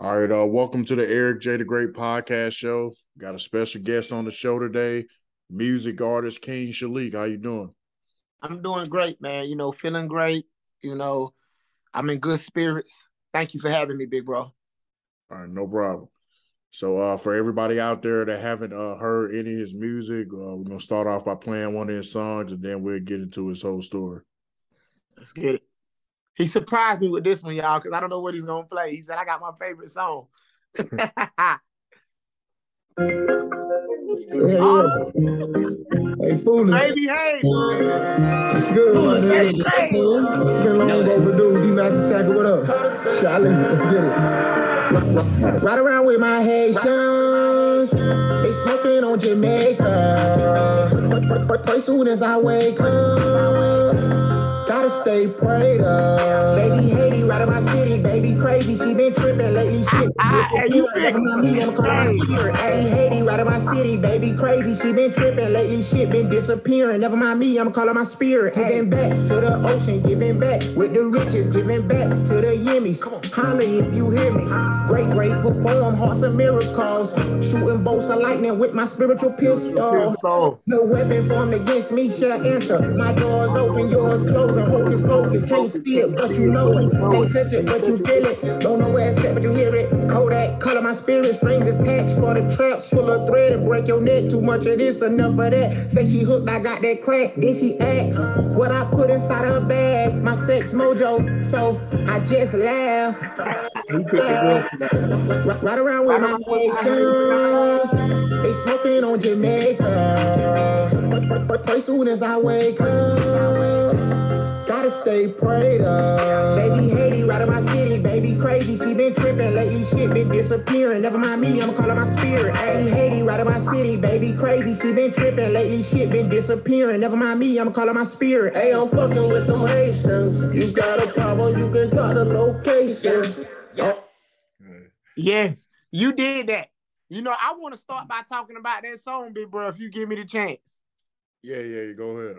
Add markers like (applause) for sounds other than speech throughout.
All right, uh, welcome to the Eric J. the Great podcast show. Got a special guest on the show today, music artist King Shilec. How you doing? I'm doing great, man. You know, feeling great. You know, I'm in good spirits. Thank you for having me, big bro. All right, no problem. So, uh, for everybody out there that haven't uh, heard any of his music, uh, we're gonna start off by playing one of his songs, and then we'll get into his whole story. Let's get it. He surprised me with this one, y'all, because I don't know what he's gonna play. He said, "I got my favorite song." (laughs) yeah, Hey, fooling. Baby, hey. It's good, my nigga. It's been long overdue. D Mac Attack, what up? Charlie, let's get it. Right around with my Haitians. They smoking on Jamaica. But, but, soon as I wake up. Gotta stay prayed up. Baby Haiti, right in my city. Baby crazy, she been tripping lately. Shit. you me, I'm calling spirit. Hey Haiti, right in my city. Baby crazy, she been tripping lately. Shit been disappearing. Never mind me, I'm calling my spirit. Giving back to the ocean, giving back with the riches, giving back to the yimmies. Holla if you hear me. Great, great perform, hearts of miracles. Shooting bolts of lightning with my spiritual pistol. No weapon formed against me shall enter. My doors open, yours closed and hocus pocus. Can't see it, but you know it. Can't touch it, but you feel it. Don't know where it's at, but you hear it. Kodak, color my spirit. Strings attached for the traps full of thread and break your neck. Too much of this, enough of that. Say she hooked, I got that crack. Then she asks what I put inside her bag. My sex mojo. So I just laugh. (laughs) right around with my Haitians. They smoking on Jamaica. But, but, but soon as I wake up. Gotta stay prayed up. Baby Haiti, right in my city. Baby crazy, she been tripping lately. Shit been disappearing. Never mind me, I'm calling my spirit. Baby Haiti, right in my city. Baby crazy, she been tripping lately. Shit been disappearing. Never mind me, I'm calling my spirit. Hey, I'm fucking with them Haitians. You got a problem, you can talk the location. Yeah. Oh. Yes, you did that. You know, I want to start by talking about that song, big bro, if you give me the chance. Yeah, yeah, go ahead.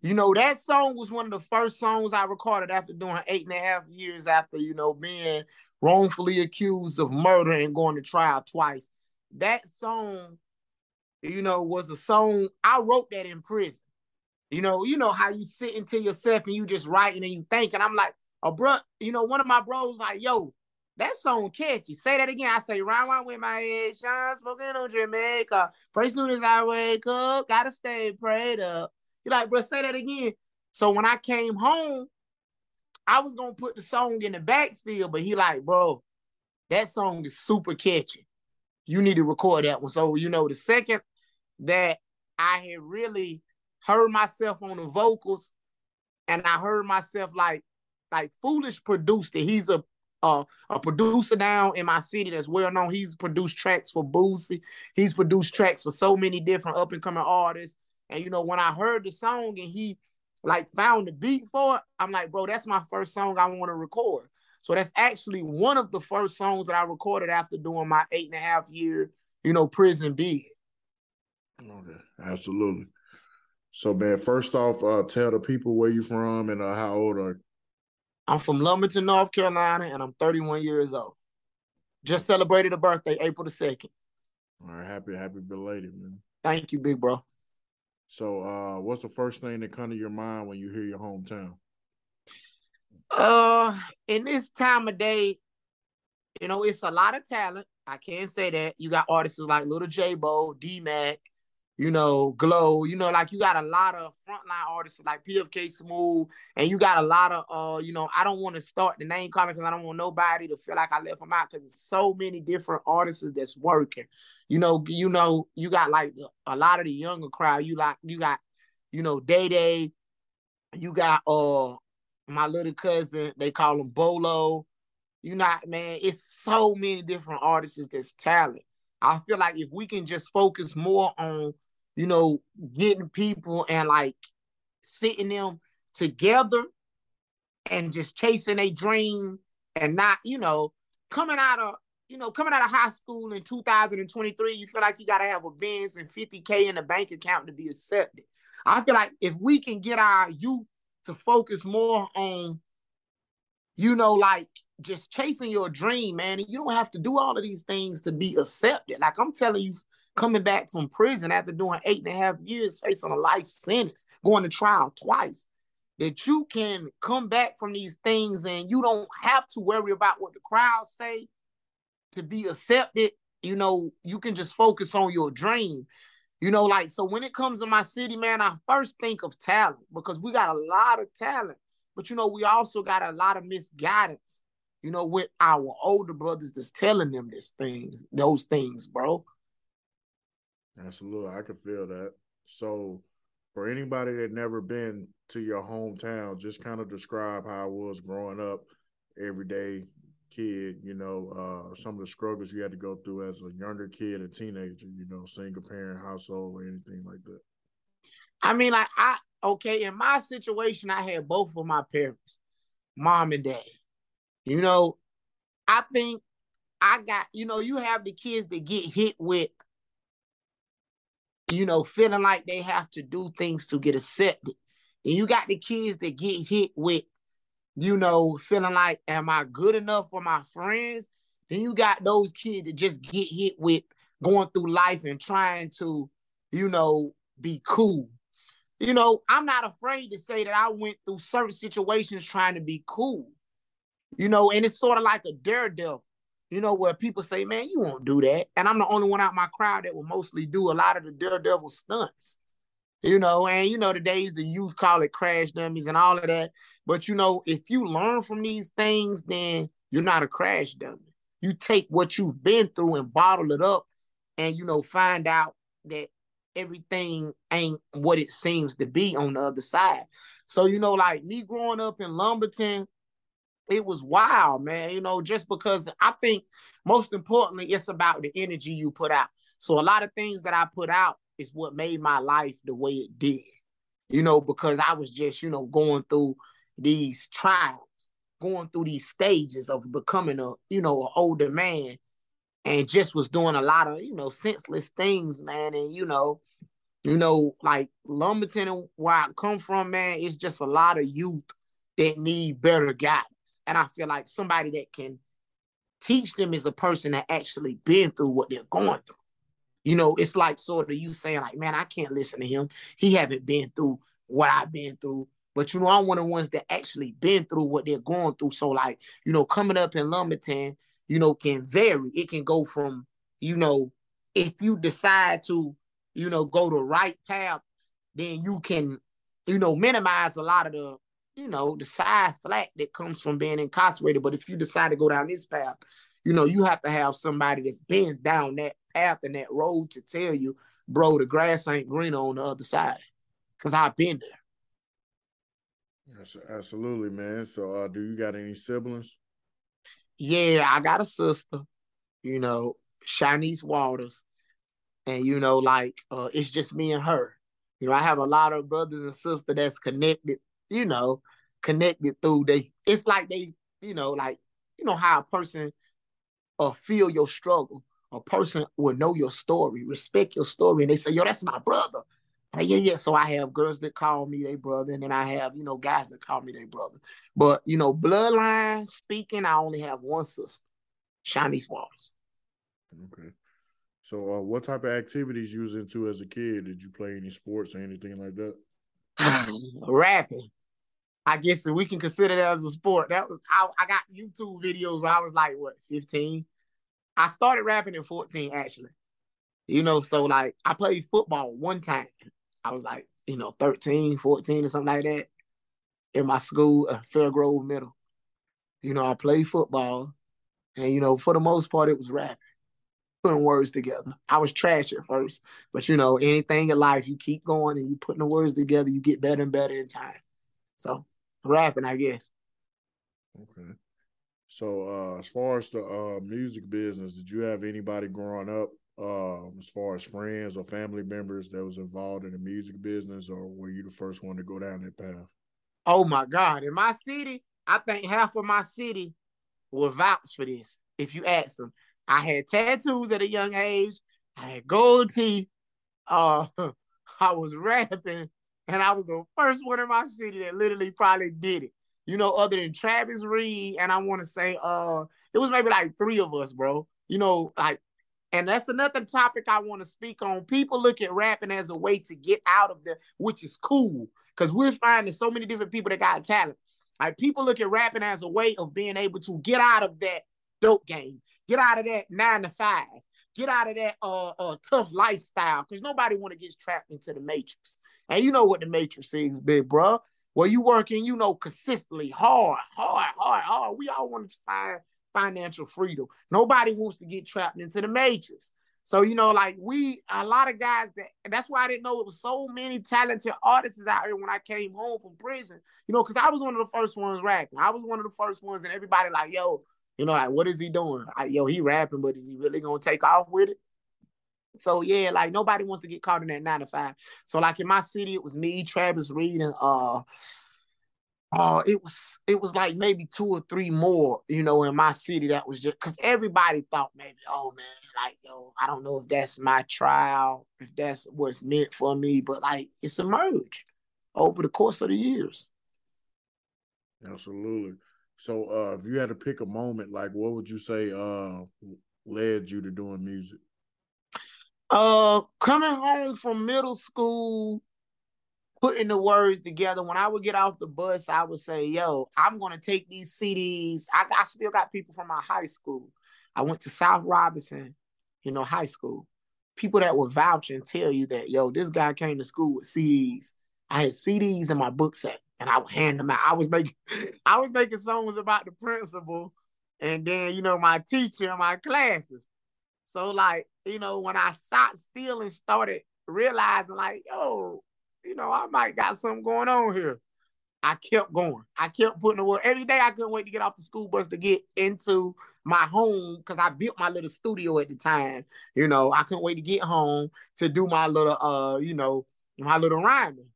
You know, that song was one of the first songs I recorded after doing eight and a half years after, you know, being wrongfully accused of murder and going to trial twice. That song, you know, was a song I wrote that in prison. You know, you know how you sit into yourself and you just writing and you think, and I'm like, a bro, you know, one of my bros like, yo, that song catchy. Say that again. I say, round round with my head, shine, smoking on Jamaica. Pretty soon as I wake up, gotta stay prayed up. He like, bro, say that again. So when I came home, I was gonna put the song in the backfield, but he like, bro, that song is super catchy. You need to record that one. So you know, the second that I had really heard myself on the vocals, and I heard myself like, like Foolish produced it. He's a uh, a producer down in my city that's well known. He's produced tracks for Boosie. He's produced tracks for so many different up and coming artists. And you know, when I heard the song and he like found the beat for it, I'm like, bro, that's my first song I want to record. So that's actually one of the first songs that I recorded after doing my eight and a half year, you know, prison bid. Okay, absolutely. So, man, first off, uh, tell the people where you from and uh, how old are you? I'm from Lumberton, North Carolina, and I'm 31 years old. Just celebrated a birthday, April the 2nd. All right, happy, happy belated, man. Thank you, big bro. So, uh, what's the first thing that come to your mind when you hear your hometown? Uh, in this time of day, you know, it's a lot of talent. I can't say that. You got artists like Little J Bo, D Mac, you know, Glow, you know, like you got a lot of frontline artists like PFK Smooth, and you got a lot of uh, you know, I don't want to start the name calling because I don't want nobody to feel like I left them out because it's so many different artists that's working. You know, you know, you got like a lot of the younger crowd. You like you got, you know, Day Day, you got uh my little cousin, they call him Bolo. You know, man, it's so many different artists that's talent. I feel like if we can just focus more on you know, getting people and like sitting them together and just chasing a dream and not, you know, coming out of, you know, coming out of high school in 2023, you feel like you got to have a Benz and 50K in the bank account to be accepted. I feel like if we can get our youth to focus more on, you know, like just chasing your dream, man. And you don't have to do all of these things to be accepted. Like I'm telling you, coming back from prison after doing eight and a half years, facing a life sentence, going to trial twice, that you can come back from these things and you don't have to worry about what the crowd say to be accepted. You know, you can just focus on your dream. You know, like so when it comes to my city, man, I first think of talent because we got a lot of talent, but you know, we also got a lot of misguidance. You know, with our older brothers that's telling them this things, those things, bro. Absolutely, I can feel that. So, for anybody that never been to your hometown, just kind of describe how it was growing up, everyday kid. You know, uh, some of the struggles you had to go through as a younger kid, a teenager. You know, single parent household or anything like that. I mean, like I okay, in my situation, I had both of my parents, mom and dad. You know, I think I got, you know, you have the kids that get hit with you know, feeling like they have to do things to get accepted. And you got the kids that get hit with, you know, feeling like, am I good enough for my friends? Then you got those kids that just get hit with going through life and trying to, you know, be cool. You know, I'm not afraid to say that I went through certain situations trying to be cool. You know, and it's sort of like a daredevil you know, where people say, man, you won't do that. And I'm the only one out my crowd that will mostly do a lot of the daredevil stunts. You know, and you know, the days the youth call it crash dummies and all of that. But you know, if you learn from these things, then you're not a crash dummy. You take what you've been through and bottle it up and you know, find out that everything ain't what it seems to be on the other side. So, you know, like me growing up in Lumberton, it was wild, man. You know, just because I think most importantly, it's about the energy you put out. So a lot of things that I put out is what made my life the way it did. You know, because I was just, you know, going through these trials, going through these stages of becoming a, you know, an older man and just was doing a lot of, you know, senseless things, man. And, you know, you know, like Lumberton where I come from, man, it's just a lot of youth that need better guidance. And I feel like somebody that can teach them is a person that actually been through what they're going through. You know, it's like sort of you saying, like, man, I can't listen to him. He haven't been through what I've been through. But you know, I'm one of the ones that actually been through what they're going through. So, like, you know, coming up in Lumberton, you know, can vary. It can go from, you know, if you decide to, you know, go the right path, then you can, you know, minimize a lot of the you know, the side flat that comes from being incarcerated. But if you decide to go down this path, you know, you have to have somebody that's been down that path and that road to tell you, bro, the grass ain't greener on the other side. Cause I've been there. Yes, absolutely, man. So uh do you got any siblings? Yeah, I got a sister, you know, Shanice Waters. And you know, like uh it's just me and her. You know, I have a lot of brothers and sisters that's connected you know, connected through they it's like they, you know, like, you know how a person uh feel your struggle. A person will know your story, respect your story, and they say, yo, that's my brother. Like, yeah, yeah. So I have girls that call me their brother, and then I have, you know, guys that call me their brother. But you know, bloodline speaking, I only have one sister, Shanice Waters. Okay. So uh, what type of activities you was into as a kid? Did you play any sports or anything like that? (sighs) Rapping. I guess we can consider that as a sport. That was I, I got YouTube videos where I was like what 15. I started rapping at 14 actually. You know, so like I played football one time. I was like, you know, 13, 14 or something like that in my school, uh, Fairgrove Middle. You know, I played football and you know, for the most part it was rapping. Putting words together. I was trash at first, but you know, anything in life, you keep going and you putting the words together, you get better and better in time. So rapping, I guess. Okay. So uh, as far as the uh, music business, did you have anybody growing up, uh, as far as friends or family members that was involved in the music business, or were you the first one to go down that path? Oh my God! In my city, I think half of my city will vouch for this. If you ask them, I had tattoos at a young age. I had gold teeth. Uh, (laughs) I was rapping and I was the first one in my city that literally probably did it. you know, other than Travis Reed, and I want to say, uh, it was maybe like three of us, bro. You know, like, and that's another topic I want to speak on. People look at rapping as a way to get out of the, which is cool, because we're finding so many different people that got talent. Like people look at rapping as a way of being able to get out of that dope game, get out of that nine to five, get out of that uh, uh tough lifestyle, because nobody want to get trapped into the matrix. And you know what the matrix is, big bro. Well, you working, you know, consistently, hard, hard, hard, hard. We all want to find financial freedom. Nobody wants to get trapped into the matrix. So, you know, like we, a lot of guys that, that's why I didn't know it was so many talented artists out here when I came home from prison, you know, because I was one of the first ones rapping. I was one of the first ones, and everybody like, yo, you know, like, what is he doing? I, yo, he rapping, but is he really gonna take off with it? So yeah, like nobody wants to get caught in that nine to five. So like in my city, it was me, Travis Reed, and uh uh it was it was like maybe two or three more, you know, in my city that was just because everybody thought maybe, oh man, like yo, I don't know if that's my trial, if that's what's meant for me, but like it's emerged over the course of the years. Absolutely. So uh if you had to pick a moment, like what would you say uh led you to doing music? Uh, coming home from middle school, putting the words together. When I would get off the bus, I would say, "Yo, I'm gonna take these CDs." I, I still got people from my high school. I went to South Robeson, you know, high school. People that would vouch and tell you that, yo, this guy came to school with CDs. I had CDs in my book set, and I would hand them out. I was making, (laughs) I was making songs about the principal, and then you know my teacher and my classes. So like, you know, when I sat still and started realizing like, yo, you know, I might got something going on here. I kept going. I kept putting the work every day. I couldn't wait to get off the school bus to get into my home because I built my little studio at the time. You know, I couldn't wait to get home to do my little, uh, you know, my little rhyming.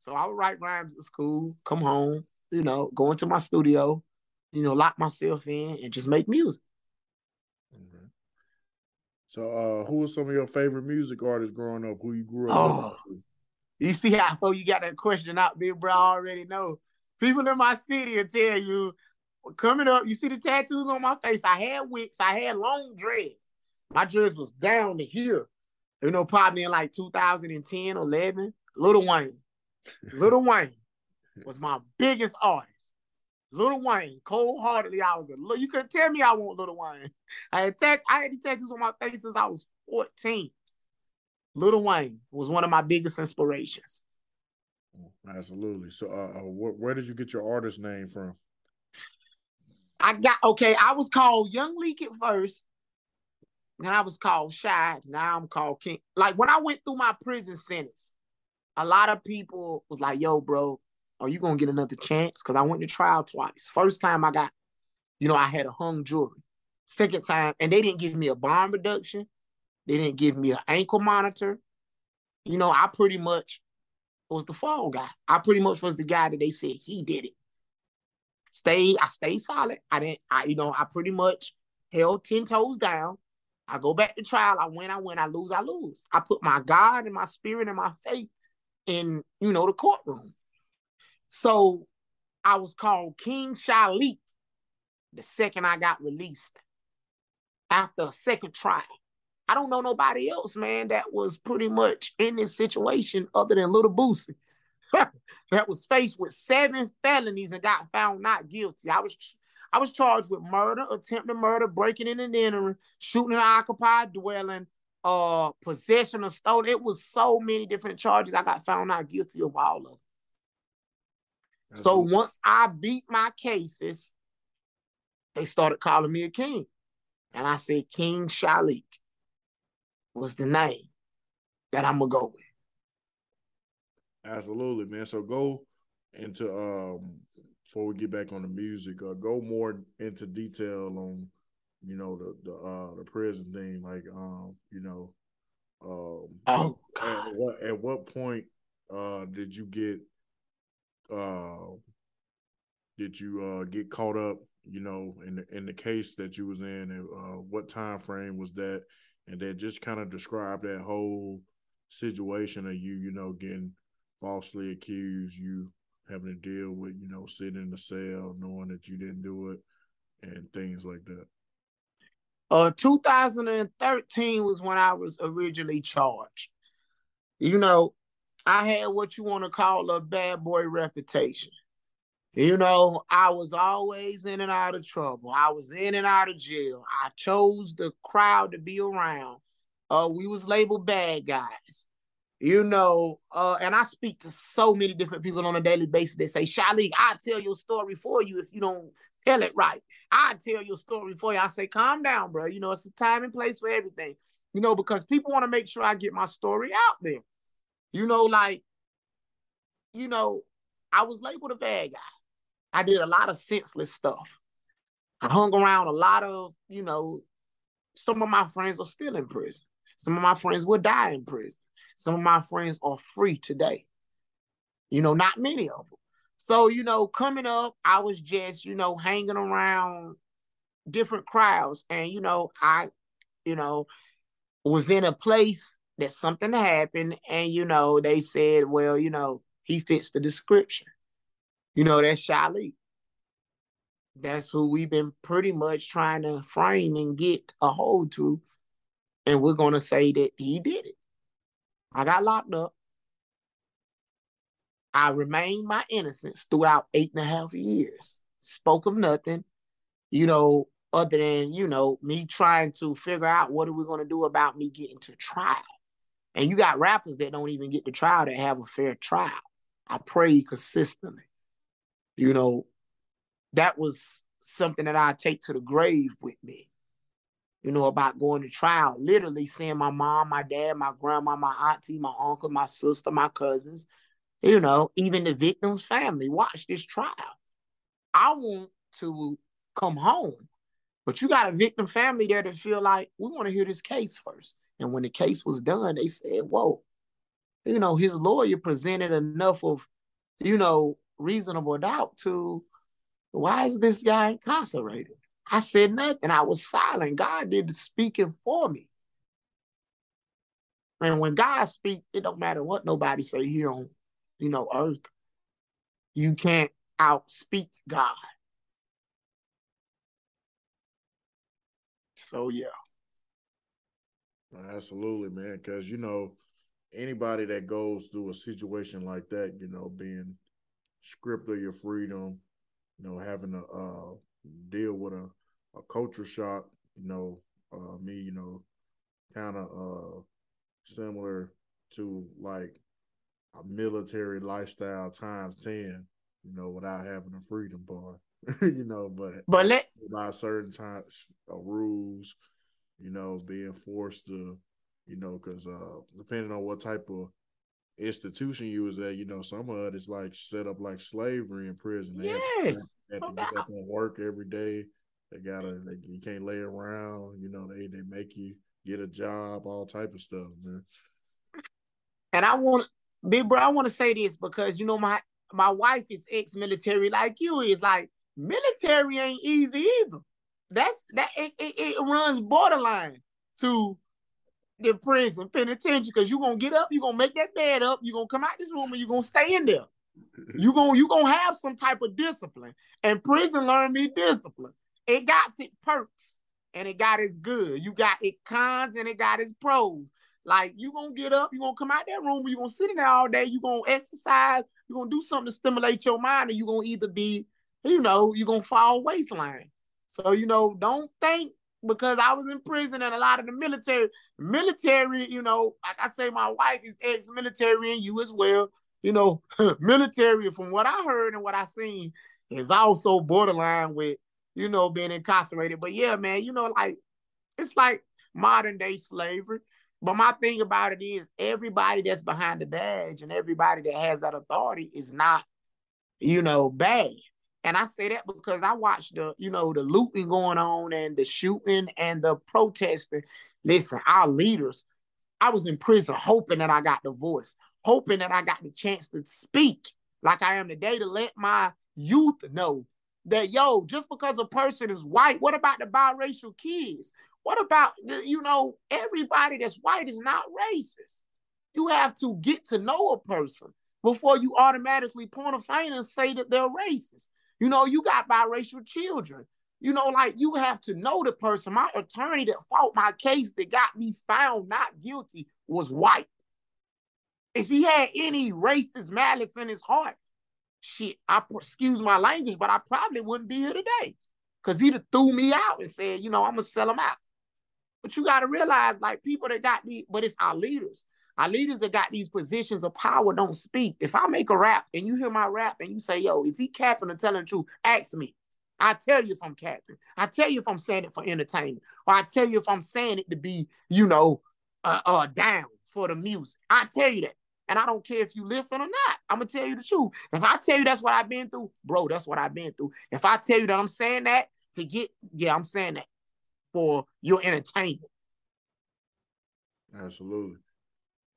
So I would write rhymes at school, come home, you know, go into my studio, you know, lock myself in and just make music. So, uh, who were some of your favorite music artists growing up? Who you grew up oh, with? You see how you got that question out, big bro? I already know. People in my city will tell you, coming up, you see the tattoos on my face. I had wigs, I had long dreads. My dress was down to here. You know, probably in like 2010, 11. Lil Wayne. Little Wayne was my biggest artist. Lil Wayne, cold heartedly, I was a little. You couldn't tell me I want Little Wayne. I had tat- I had these tattoos on my face since I was 14. Little Wayne was one of my biggest inspirations. Absolutely. So, uh, uh, wh- where did you get your artist name from? I got okay. I was called Young Leak at first, and I was called Shy. Now I'm called King. Like when I went through my prison sentence, a lot of people was like, "Yo, bro, are you gonna get another chance? Because I went to trial twice. First time I got, you know, I had a hung jury. Second time, and they didn't give me a bond reduction. They didn't give me an ankle monitor. You know, I pretty much was the fall guy. I pretty much was the guy that they said he did it. Stay, I stayed solid. I didn't, I, you know, I pretty much held 10 toes down. I go back to trial. I win, I win, I lose, I lose. I put my God and my spirit and my faith in, you know, the courtroom. So I was called King Shilec the second I got released after a second trial. I don't know nobody else, man, that was pretty much in this situation other than Little Boosie. (laughs) that was faced with seven felonies and got found not guilty. I was I was charged with murder, attempted murder, breaking in and entering, shooting an occupied dwelling, uh, possession of stolen. It was so many different charges. I got found not guilty of all of them. So once I beat my cases, they started calling me a king. And I said, King Shilec was the name that I'm gonna go with. Absolutely, man. So go into um before we get back on the music, uh, go more into detail on you know the the uh the prison thing, like um you know um oh, at what at what point uh did you get uh, did you uh, get caught up, you know, in the in the case that you was in, uh, what time frame was that, and then just kind of describe that whole situation of you, you know, getting falsely accused, you having to deal with, you know, sitting in the cell, knowing that you didn't do it, and things like that? Uh, 2013 was when I was originally charged. You know, I had what you want to call a bad boy reputation. You know, I was always in and out of trouble. I was in and out of jail. I chose the crowd to be around. Uh, we was labeled bad guys. You know, uh, and I speak to so many different people on a daily basis that say, Shilec, I'll tell your story for you if you don't tell it right. I'll tell your story for you. I say, calm down, bro. You know, it's a time and place for everything. You know, because people want to make sure I get my story out there. You know, like, you know, I was labeled a bad guy. I did a lot of senseless stuff. I hung around a lot of, you know, some of my friends are still in prison. Some of my friends will die in prison. Some of my friends are free today. You know, not many of them. So, you know, coming up, I was just, you know, hanging around different crowds. And, you know, I, you know, was in a place that something happened. And, you know, they said, well, you know, he fits the description. You know, that's Shilec. That's who we've been pretty much trying to frame and get a hold to. And we're going to say that he did it. I got locked up. I remained my innocence throughout eight and a half years. Spoke of nothing, you know, other than, you know, me trying to figure out what are we going to do about me getting to trial. And you got rappers that don't even get to trial that have a fair trial. I pray consistently you know, that was something that I take to the grave with me. You know, about going to trial, literally seeing my mom, my dad, my grandma, my auntie, my uncle, my sister, my cousins, you know, even the victim's family watch this trial. I want to come home, but you got a victim family there to feel like we want to hear this case first. And when the case was done, they said, Whoa, you know, his lawyer presented enough of, you know, reasonable doubt to why is this guy incarcerated? I said nothing. I was silent. God did the speaking for me. And when God speaks, it don't matter what nobody say here on, you know, earth. You can't outspeak God. So yeah. Absolutely, man. Because you know, anybody that goes through a situation like that, you know, being script of your freedom, you know, having to uh, deal with a, a culture shock, you know, uh, me, you know, kind of uh, similar to like a military lifestyle times 10, you know, without having a freedom bar, (laughs) you know, but, but let, by certain times, uh, rules, you know, being forced to, you know, because uh, depending on what type of institution you was at, you know, some of it is like set up like slavery in prison. They yes. have to, have to get up and work every day. They gotta they, you can't lay around, you know, they they make you get a job, all type of stuff, man. And I want big bro, I want to say this because you know my my wife is ex-military like you is like military ain't easy either. That's that it, it, it runs borderline to the prison penitentiary because you're gonna get up, you're gonna make that bed up, you're gonna come out this room and you're gonna stay in there. You're gonna you gonna have some type of discipline. And prison learned me discipline. It got its perks and it got its good. You got it cons and it got its pros. Like you gonna get up, you gonna come out that room, you're gonna sit in there all day, you're gonna exercise, you're gonna do something to stimulate your mind, and you're gonna either be, you know, you're gonna fall waistline. So, you know, don't think because I was in prison and a lot of the military, military, you know, like I say, my wife is ex-military and you as well. You know, (laughs) military, from what I heard and what I seen, is also borderline with, you know, being incarcerated. But yeah, man, you know, like it's like modern day slavery. But my thing about it is everybody that's behind the badge and everybody that has that authority is not, you know, bad. And I say that because I watched the, you know, the looting going on and the shooting and the protesting. Listen, our leaders, I was in prison hoping that I got the voice, hoping that I got the chance to speak like I am today to let my youth know that, yo, just because a person is white, what about the biracial kids? What about, you know, everybody that's white is not racist. You have to get to know a person before you automatically point a finger and say that they're racist. You know, you got biracial children. You know, like you have to know the person. My attorney that fought my case that got me found not guilty was white. If he had any racist malice in his heart, shit, I excuse my language, but I probably wouldn't be here today. Cause he'd have threw me out and said, you know, I'm gonna sell him out. But you gotta realize, like people that got these, but it's our leaders. Our leaders that got these positions of power don't speak. If I make a rap and you hear my rap and you say, yo, is he capping or telling the truth? Ask me. I tell you if I'm capping. I tell you if I'm saying it for entertainment. Or I tell you if I'm saying it to be, you know, uh, uh down for the music. I tell you that. And I don't care if you listen or not. I'm gonna tell you the truth. If I tell you that's what I've been through, bro, that's what I've been through. If I tell you that I'm saying that to get, yeah, I'm saying that for your entertainment. Absolutely.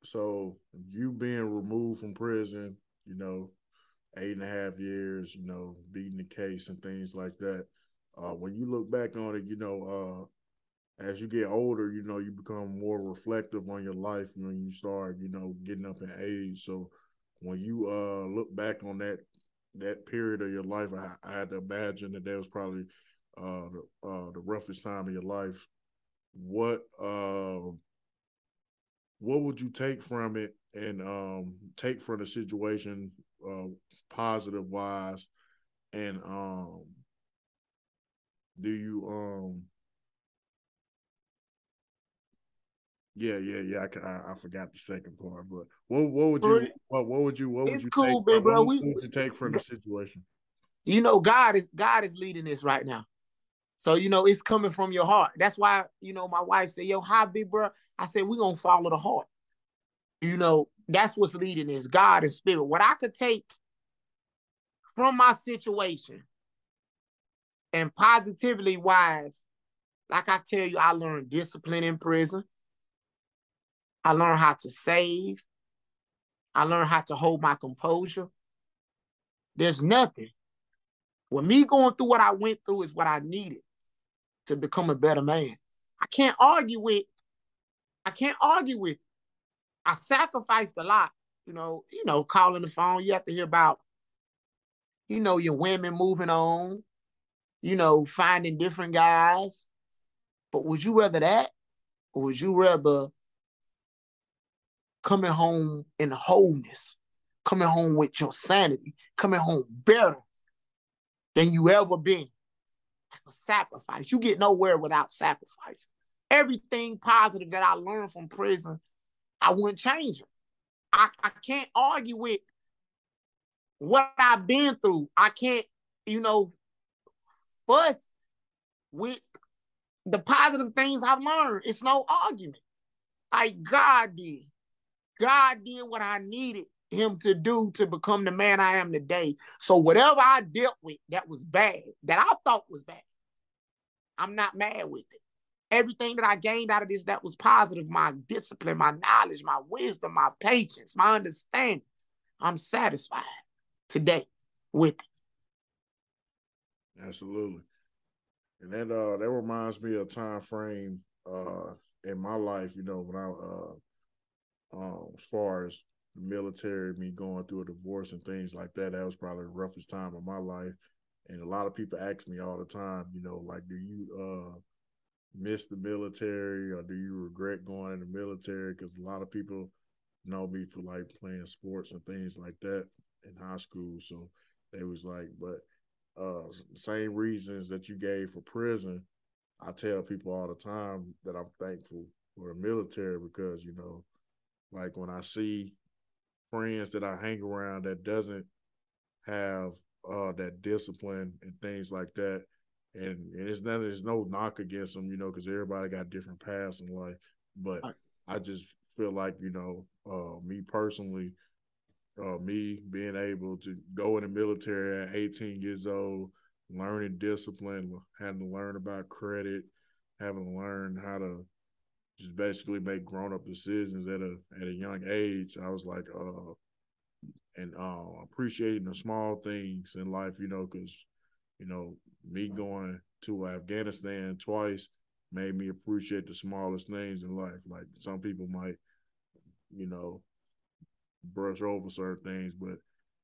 So you being removed from prison, you know, eight and a half years, you know, beating the case and things like that. Uh, when you look back on it, you know, uh, as you get older, you know, you become more reflective on your life when you start, you know, getting up in age. So when you uh, look back on that that period of your life, I, I had to imagine that that was probably uh, the, uh, the roughest time of your life. What uh, what would you take from it and um, take from the situation uh, positive wise? And um, do you um yeah yeah yeah I, I, I forgot the second part but what what would you what what would you what would it's you cool take, bro what we, would you take from the situation? You know god is god is leading this right now. So you know it's coming from your heart. That's why you know my wife said yo hi big bro I said, we're gonna follow the heart. You know, that's what's leading is God and spirit. What I could take from my situation and positively wise, like I tell you, I learned discipline in prison. I learned how to save. I learned how to hold my composure. There's nothing. With me going through what I went through is what I needed to become a better man. I can't argue with I can't argue with. I sacrificed a lot, you know, you know, calling the phone. You have to hear about, you know, your women moving on, you know, finding different guys. But would you rather that? Or would you rather coming home in wholeness, coming home with your sanity, coming home better than you ever been? That's a sacrifice. You get nowhere without sacrifice everything positive that I learned from prison, I wouldn't change it. I, I can't argue with what I've been through. I can't, you know, fuss with the positive things I've learned. It's no argument. Like God did. God did what I needed him to do to become the man I am today. So whatever I dealt with that was bad, that I thought was bad, I'm not mad with it everything that I gained out of this that was positive, my discipline, my knowledge, my wisdom, my patience, my understanding, I'm satisfied today with it. Absolutely. And that uh that reminds me of time frame uh in my life, you know, when I uh um as far as military, me going through a divorce and things like that, that was probably the roughest time of my life. And a lot of people ask me all the time, you know, like, do you uh miss the military or do you regret going in the military? Because a lot of people know me for like playing sports and things like that in high school. So they was like, but uh same reasons that you gave for prison, I tell people all the time that I'm thankful for the military because, you know, like when I see friends that I hang around that doesn't have uh that discipline and things like that, and, and it's not there's no knock against them, you know, because everybody got different paths in life. But I just feel like you know, uh, me personally, uh, me being able to go in the military at 18 years old, learning discipline, having to learn about credit, having to learn how to just basically make grown up decisions at a at a young age. I was like, uh, and uh, appreciating the small things in life, you know, because you know, me going to Afghanistan twice made me appreciate the smallest things in life. Like some people might, you know, brush over certain things, but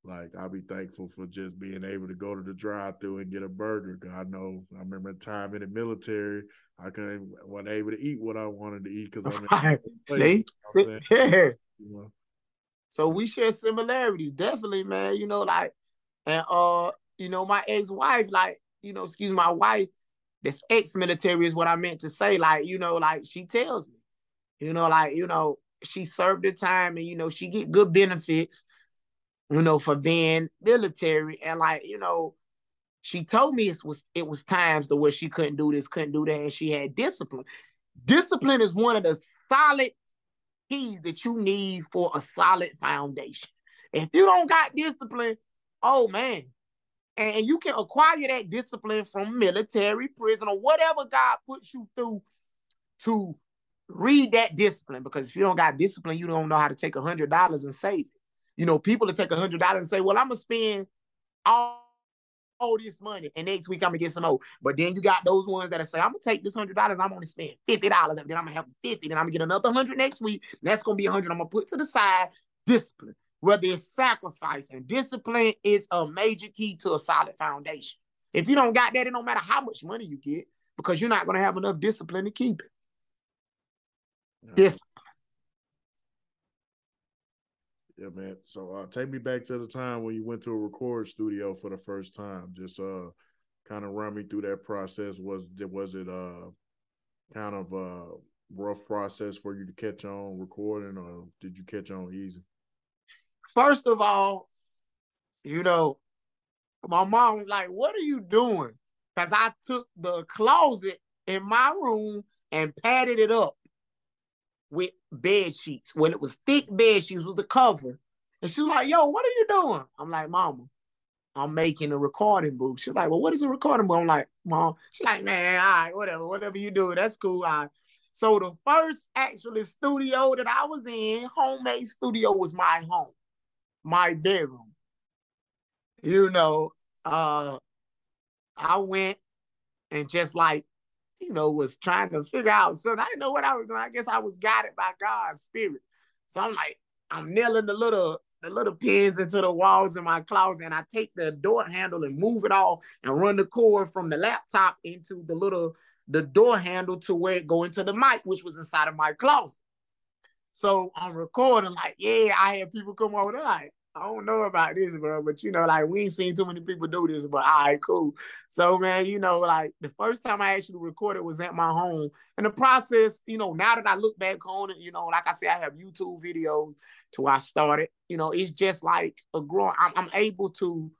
like I'll be thankful for just being able to go to the drive through and get a burger. Cause I know I remember a time in the military, I couldn't wasn't able to eat what I wanted to eat because I'm (laughs) right. see, see? (laughs) yeah. You know? So we share similarities, definitely, man. You know, like, and uh, you know, my ex-wife, like, you know, excuse my wife, this ex-military is what I meant to say. Like, you know, like she tells me, you know, like, you know, she served her time and you know, she get good benefits you know, for being military. And like, you know, she told me it was it was times to where she couldn't do this, couldn't do that, and she had discipline. Discipline is one of the solid keys that you need for a solid foundation. If you don't got discipline, oh man, and you can acquire that discipline from military, prison, or whatever God puts you through to read that discipline. Because if you don't got discipline, you don't know how to take a hundred dollars and save it. You know, people to take a hundred dollars and say, "Well, I'm gonna spend all, all this money, and next week I'm gonna get some more." But then you got those ones that say, "I'm gonna take this hundred dollars, I'm gonna spend fifty dollars, and then I'm gonna have fifty, then I'm gonna get another hundred next week. that's gonna be a hundred. I'm gonna put to the side. Discipline, whether it's sacrifice and discipline is a major key to a solid foundation. If you don't got that, it don't matter how much money you get because you're not gonna have enough discipline to keep it. Discipline. Yeah, man. So uh, take me back to the time when you went to a record studio for the first time. Just uh kind of run me through that process. Was was it uh kind of a rough process for you to catch on recording or did you catch on easy? First of all, you know, my mom was like, What are you doing? Because I took the closet in my room and padded it up with bed sheets. When it was thick bed sheets was the cover. And she was like, yo, what are you doing? I'm like, mama, I'm making a recording booth. She's like, well, what is a recording booth? I'm like, mom. She's like, man, all right, whatever, whatever you do, that's cool. All right. So the first actually studio that I was in, homemade studio, was my home, my bedroom. You know, uh, I went and just like you know, was trying to figure out So I didn't know what I was doing. I guess I was guided by God's spirit. So I'm like, I'm nailing the little the little pins into the walls in my closet, and I take the door handle and move it off and run the cord from the laptop into the little the door handle to where it go into the mic, which was inside of my closet. So I'm recording, like, yeah, I had people come over like, I don't know about this, bro, but you know, like we ain't seen too many people do this, but all right, cool. So, man, you know, like the first time I actually recorded was at my home. And the process, you know, now that I look back on it, you know, like I said, I have YouTube videos to where I started. You know, it's just like a growing, I'm, I'm able to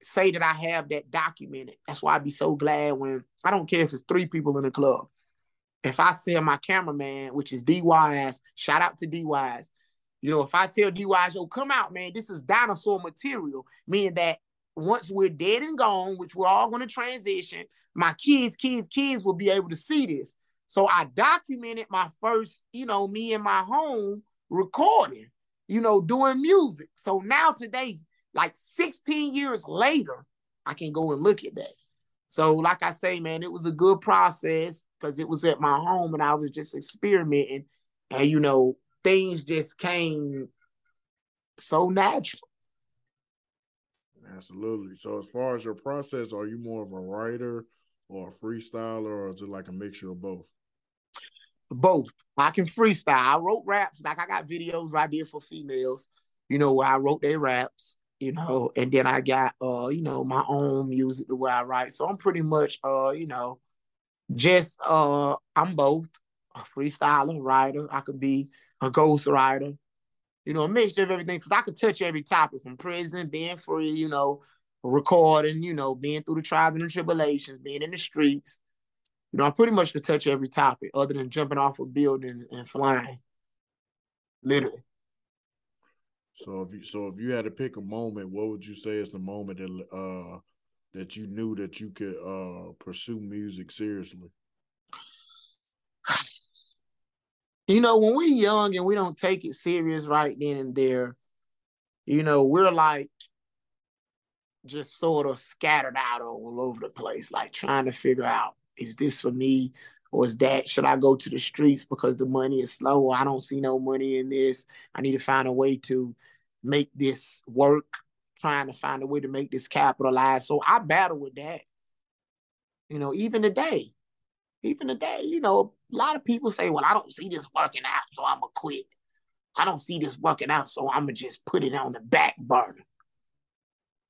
say that I have that documented. That's why I'd be so glad when I don't care if it's three people in the club. If I see my cameraman, which is DYS, shout out to DYS. You know, if I tell DYs, yo, come out, man, this is dinosaur material, meaning that once we're dead and gone, which we're all going to transition, my kids, kids, kids will be able to see this. So I documented my first, you know, me in my home recording, you know, doing music. So now today, like 16 years later, I can go and look at that. So, like I say, man, it was a good process because it was at my home and I was just experimenting. And, you know, things just came so natural. Absolutely. So as far as your process, are you more of a writer or a freestyler or is it like a mixture of both? Both. I can freestyle. I wrote raps. Like I got videos I did for females, you know, where I wrote their raps, you know, and then I got uh, you know, my own music the way I write. So I'm pretty much uh, you know, just uh I'm both a freestyler, writer. I could be a ghostwriter, you know, a mixture of everything. Cause I could touch every topic from prison, being free, you know, recording, you know, being through the trials and the tribulations, being in the streets. You know, I pretty much could touch every topic other than jumping off a building and flying. Literally. So if you so if you had to pick a moment, what would you say is the moment that uh that you knew that you could uh pursue music seriously? you know, when we're young and we don't take it serious right then and there, you know, we're like just sort of scattered out all over the place, like trying to figure out, is this for me? Or is that should I go to the streets because the money is slow? I don't see no money in this. I need to find a way to make this work, trying to find a way to make this capitalize. So I battle with that. You know, even today, even today, you know, a lot of people say, well, I don't see this working out, so I'm going to quit. I don't see this working out, so I'm going to just put it on the back burner.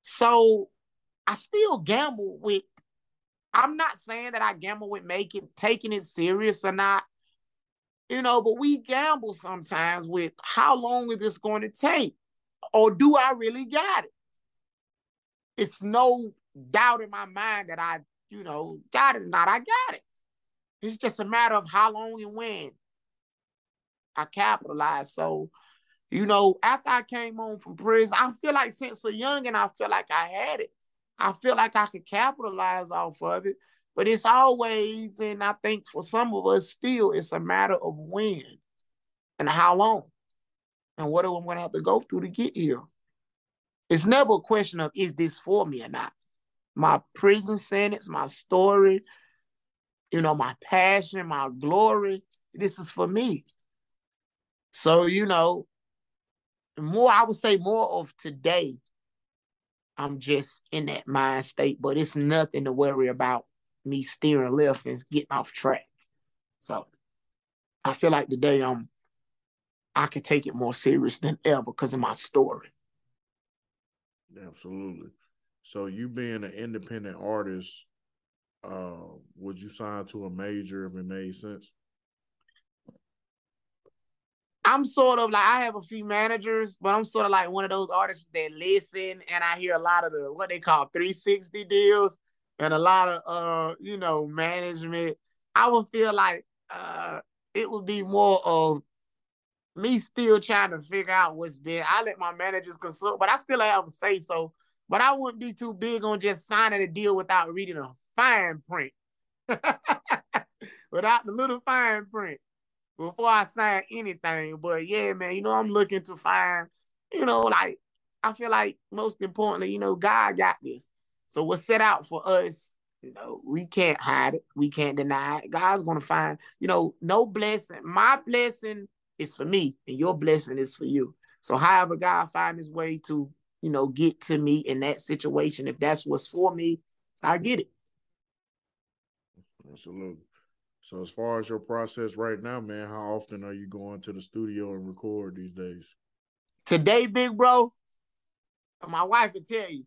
So I still gamble with, I'm not saying that I gamble with making, taking it serious or not, you know, but we gamble sometimes with how long is this going to take? Or do I really got it? It's no doubt in my mind that I, you know, got it or not. I got it. It's just a matter of how long and when I capitalized. So, you know, after I came home from prison, I feel like since a young and I feel like I had it. I feel like I could capitalize off of it. But it's always, and I think for some of us still, it's a matter of when and how long and what am I going to have to go through to get here. It's never a question of is this for me or not. My prison sentence, my story, you know, my passion, my glory. This is for me. So, you know, more, I would say more of today, I'm just in that mind state, but it's nothing to worry about me steering left and getting off track. So I feel like today I'm I can take it more serious than ever because of my story. Absolutely. So you being an independent artist, uh, would you sign to a major if it made sense? I'm sort of like I have a few managers, but I'm sort of like one of those artists that listen and I hear a lot of the what they call 360 deals and a lot of uh, you know, management. I would feel like uh it would be more of me still trying to figure out what's been. I let my managers consult, but I still have a say so. But I wouldn't be too big on just signing a deal without reading a fine print. (laughs) without the little fine print before I sign anything. But yeah, man, you know, I'm looking to find, you know, like I feel like most importantly, you know, God got this. So what's set out for us, you know, we can't hide it. We can't deny it. God's gonna find, you know, no blessing. My blessing is for me, and your blessing is for you. So however God find his way to, you know, get to me in that situation, if that's what's for me, I get it. Absolutely. So as far as your process right now, man, how often are you going to the studio and record these days? Today, big bro, my wife would tell you,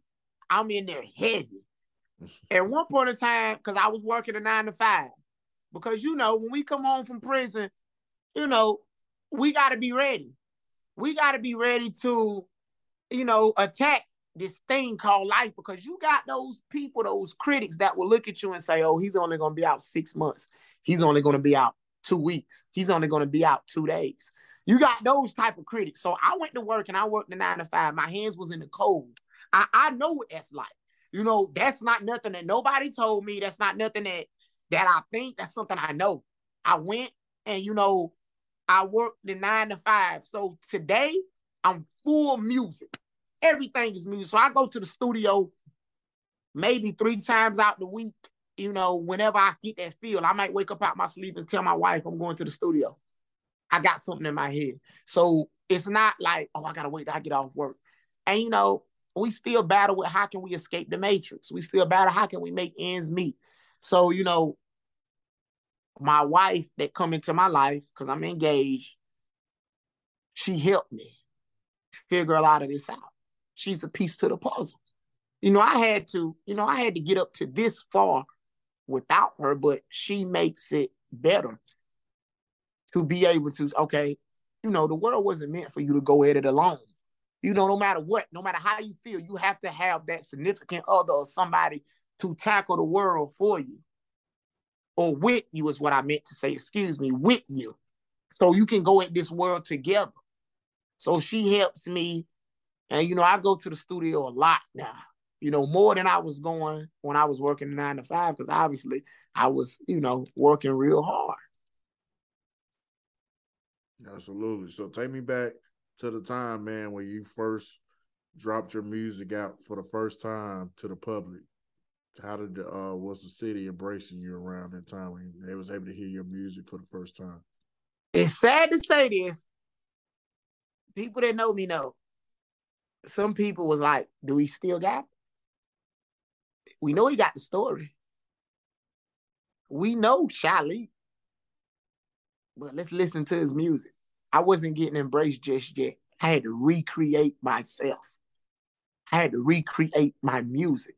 I'm in there heavy. (laughs) At one point in time, because I was working a nine to five. Because you know, when we come home from prison, you know, we gotta be ready. We gotta be ready to, you know, attack this thing called life because you got those people, those critics that will look at you and say, oh, he's only going to be out six months. He's only going to be out two weeks. He's only going to be out two days. You got those type of critics. So I went to work and I worked the nine to five. My hands was in the cold. I, I know what that's like. You know, that's not nothing that nobody told me. That's not nothing that that I think. That's something I know. I went and you know, I work the nine to five. So today I'm full music. Everything is music. So I go to the studio maybe three times out the week. You know, whenever I get that feel, I might wake up out my sleep and tell my wife I'm going to the studio. I got something in my head. So it's not like, oh, I gotta wait till I get off work. And you know, we still battle with how can we escape the matrix? We still battle how can we make ends meet? So, you know, my wife that come into my life, because I'm engaged, she helped me figure a lot of this out she's a piece to the puzzle. You know, I had to, you know, I had to get up to this far without her, but she makes it better to be able to, okay, you know, the world wasn't meant for you to go at it alone. You know, no matter what, no matter how you feel, you have to have that significant other or somebody to tackle the world for you. Or with you is what I meant to say, excuse me, with you. So you can go at this world together. So she helps me and you know, I go to the studio a lot now. You know, more than I was going when I was working nine to five, because obviously I was, you know, working real hard. Absolutely. So take me back to the time, man, when you first dropped your music out for the first time to the public. How did uh was the city embracing you around that time when they was able to hear your music for the first time? It's sad to say this. People that know me know. Some people was like, "Do we still got?" It? We know he got the story. We know Shali, but let's listen to his music. I wasn't getting embraced just yet. I had to recreate myself. I had to recreate my music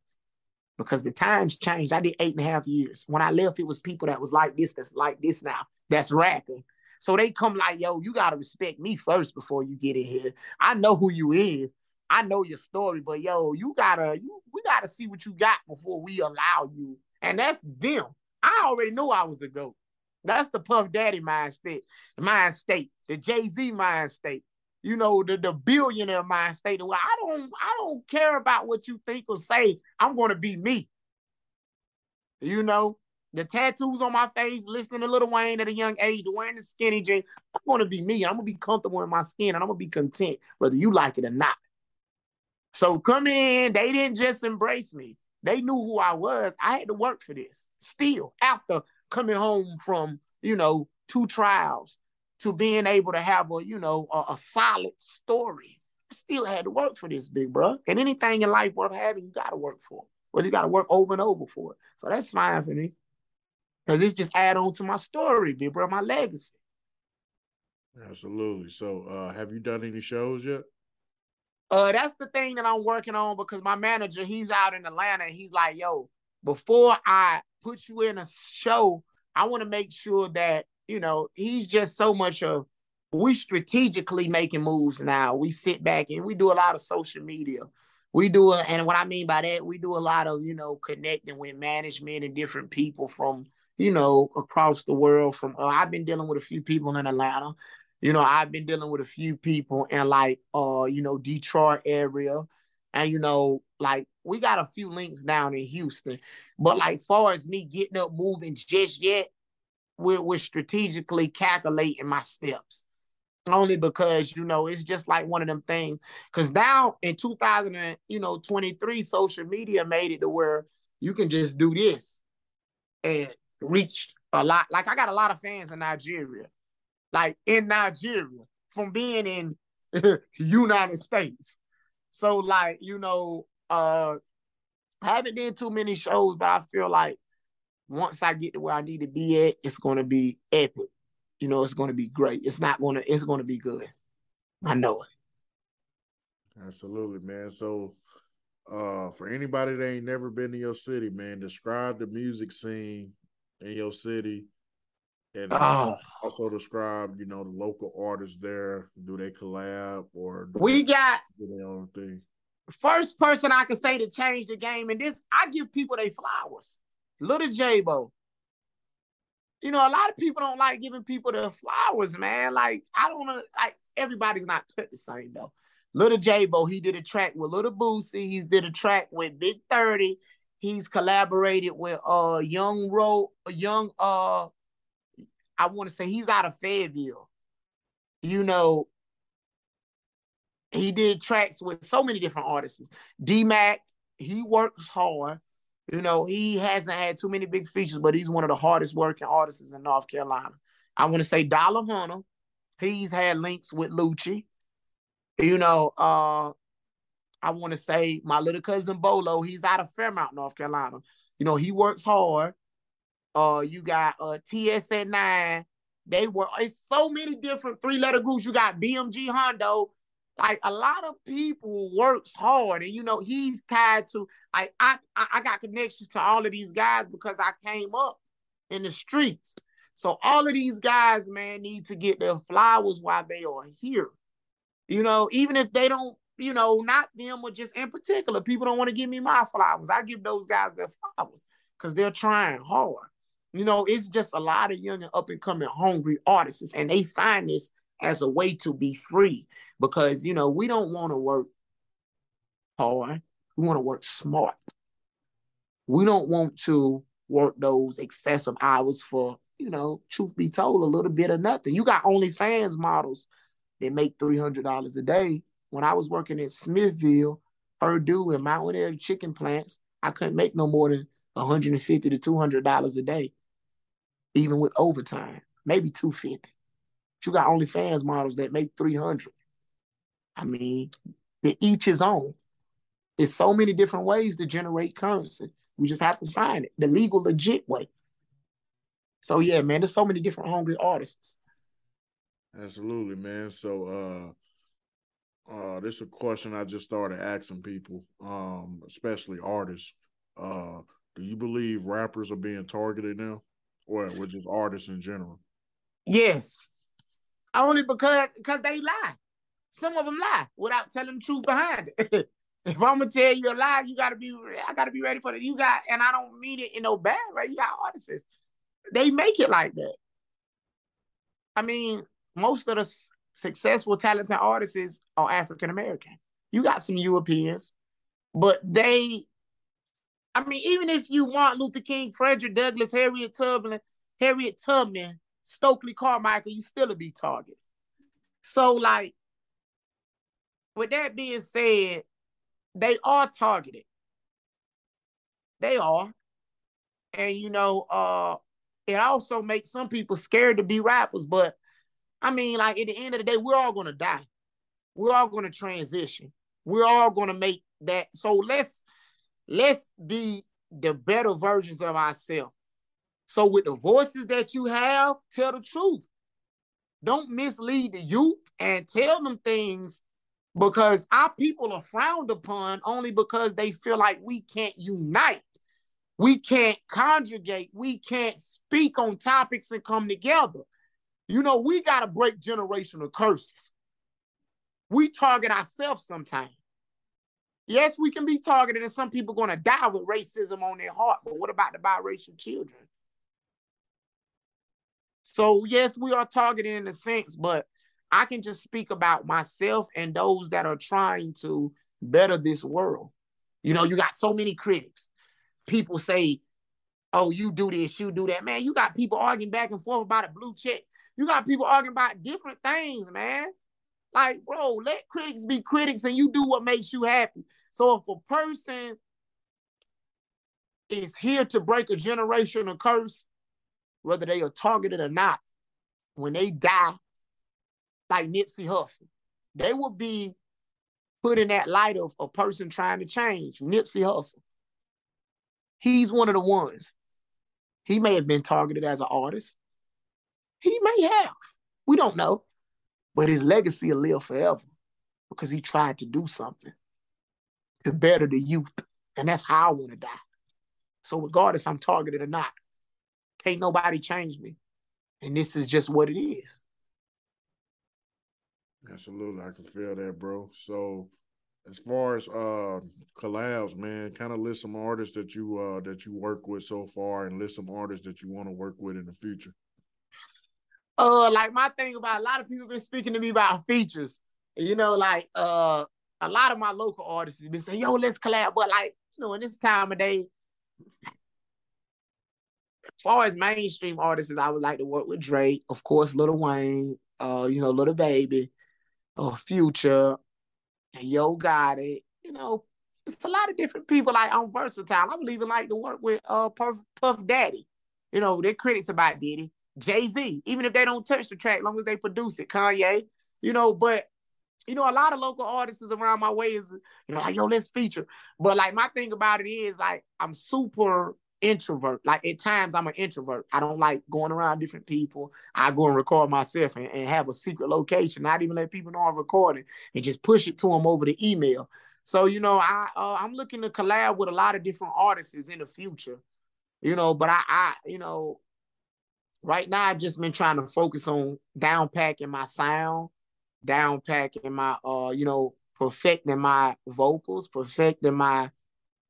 because the times changed. I did eight and a half years. When I left, it was people that was like this, that's like this now, that's rapping. So they come like, yo, you gotta respect me first before you get in here. I know who you is. I know your story, but yo, you gotta, you we gotta see what you got before we allow you. And that's them. I already knew I was a goat. That's the Puff Daddy mind state, mind state, the Jay Z mind state you know, the, the billionaire mind state. Well, I don't, I don't care about what you think or say. I'm going to be me. You know, the tattoos on my face, listening to Lil Wayne at a young age, wearing the skinny jeans. I'm going to be me. I'm going to be comfortable in my skin and I'm going to be content, whether you like it or not. So come in, they didn't just embrace me. They knew who I was. I had to work for this. Still, after coming home from, you know, two trials, to being able to have a you know a, a, solid story. I still had to work for this, big bro. And anything in life worth having, you got to work for. Whether you got to work over and over for it. So that's fine for me, because it's just add on to my story, big bro, my legacy. Absolutely. So, uh, have you done any shows yet? Uh, that's the thing that I'm working on because my manager, he's out in Atlanta. he's like, yo, before I put you in a show, I want to make sure that you know, he's just so much of we strategically making moves now. We sit back and we do a lot of social media. We do a, and what I mean by that, we do a lot of, you know, connecting with management and different people from, you know, across the world. From uh, I've been dealing with a few people in Atlanta. You know, I've been dealing with a few people in like uh, you know, Detroit area. And you know, like we got a few links down in Houston. But like far as me getting up moving just yet, we're, we're strategically calculating my steps only because you know it's just like one of them things. Because now in 2000 and, you know 23 social media made it to where you can just do this and reach a lot. Like i got a lot of fans in nigeria like in nigeria from being in (laughs) united states. So like you know uh I haven't done too many shows but i feel like once I get to where I need to be at, it's going to be epic. You know, it's going to be great. It's not going to, it's going to be good. I know it. Absolutely, man. So, uh, for anybody that ain't never been to your city, man, describe the music scene in your city, and oh. also describe, you know, the local artists there. Do they collab or we got their own thing? First person I can say to change the game, and this I give people their flowers. Little J-Bo. You know, a lot of people don't like giving people the flowers, man. Like, I don't know, like everybody's not cut the same though. Little J-Bo, he did a track with Lil Boosie. He's did a track with Big 30. He's collaborated with uh Young Ro, Young uh I want to say he's out of Fayetteville. You know, he did tracks with so many different artists. D-Mac, he works hard. You know, he hasn't had too many big features, but he's one of the hardest working artists in North Carolina. I want to say Dollar Hunter. He's had links with Lucci. You know, uh, I want to say my little cousin Bolo, he's out of Fairmont, North Carolina. You know, he works hard. Uh, you got uh ts9 They were it's so many different three-letter groups. You got BMG Hondo, like a lot of people works hard and you know he's tied to like I I i got connections to all of these guys because I came up in the streets. So all of these guys, man, need to get their flowers while they are here. You know, even if they don't, you know, not them or just in particular, people don't want to give me my flowers. I give those guys their flowers because they're trying hard. You know, it's just a lot of young and up and coming hungry artists, and they find this as a way to be free because you know we don't want to work hard. We want to work smart. We don't want to work those excessive hours for you know truth be told a little bit of nothing. You got OnlyFans models that make $300 a day. When i was working in Smithfield Perdue and Mountaire chicken plants I couldn't make no more than 150 to 200 dollars a day, even with overtime, maybe 250. You got OnlyFans models that make 300. I mean, each his own. There's so many different ways to generate currency. We just have to find it, the legal, legit way. So yeah, man, there's so many different hungry artists. Absolutely, man. So uh uh this is a question I just started asking people, um, especially artists. Uh do you believe rappers are being targeted now? Or or just artists in general? Yes. Only because because they lie. Some of them lie without telling the truth behind it. (laughs) if I'm gonna tell you a lie, you gotta be I gotta be ready for it. You got and I don't mean it in no bad way. You got artists. They make it like that. I mean, most of the successful, talented artists are African American. You got some Europeans, but they, I mean, even if you want Luther King, Frederick Douglass, Harriet Tubman, Harriet Tubman, Stokely Carmichael, you still a be target. So, like, with that being said, they are targeted. They are. And you know, uh, it also makes some people scared to be rappers, but I mean, like at the end of the day, we're all gonna die. We're all gonna transition. We're all gonna make that. So let's let's be the better versions of ourselves. So with the voices that you have, tell the truth. Don't mislead the youth and tell them things because our people are frowned upon only because they feel like we can't unite. We can't conjugate. We can't speak on topics and come together. You know, we got to break generational curses. We target ourselves sometimes. Yes, we can be targeted, and some people going to die with racism on their heart. But what about the biracial children? So, yes, we are targeted in a sense, but I can just speak about myself and those that are trying to better this world. You know, you got so many critics. People say, oh, you do this, you do that. Man, you got people arguing back and forth about a blue check. You got people arguing about different things, man. Like, bro, let critics be critics and you do what makes you happy. So if a person is here to break a generational curse, whether they are targeted or not, when they die, like Nipsey Hussle, they will be put in that light of a person trying to change. Nipsey Hussle. He's one of the ones. He may have been targeted as an artist. He may have. We don't know. But his legacy will live forever because he tried to do something to better the youth. And that's how I want to die. So regardless I'm targeted or not, can't nobody change me. And this is just what it is. Absolutely. I can feel that, bro. So as far as uh collabs, man, kind of list some artists that you uh that you work with so far and list some artists that you want to work with in the future. Uh like my thing about a lot of people been speaking to me about features. You know, like uh a lot of my local artists have been saying, yo, let's collab. But like, you know, in this time of day, as far as mainstream artists, I would like to work with Drake, of course, Lil Wayne, uh, you know, Lil Baby, uh, Future, and Yo Gotti. You know, it's a lot of different people. Like I'm versatile. I would even like to work with uh Puff, Puff Daddy. You know, they're critics about Diddy. Jay Z, even if they don't touch the track, long as they produce it. Kanye, you know, but you know, a lot of local artists around my way is, you know, like, yo, let's feature. But like my thing about it is like I'm super introvert. Like at times I'm an introvert. I don't like going around different people. I go and record myself and, and have a secret location, not even let people know I'm recording and just push it to them over the email. So, you know, I uh, I'm looking to collab with a lot of different artists in the future. You know, but I I, you know, right now I've just been trying to focus on down packing my sound, down packing my uh, you know, perfecting my vocals, perfecting my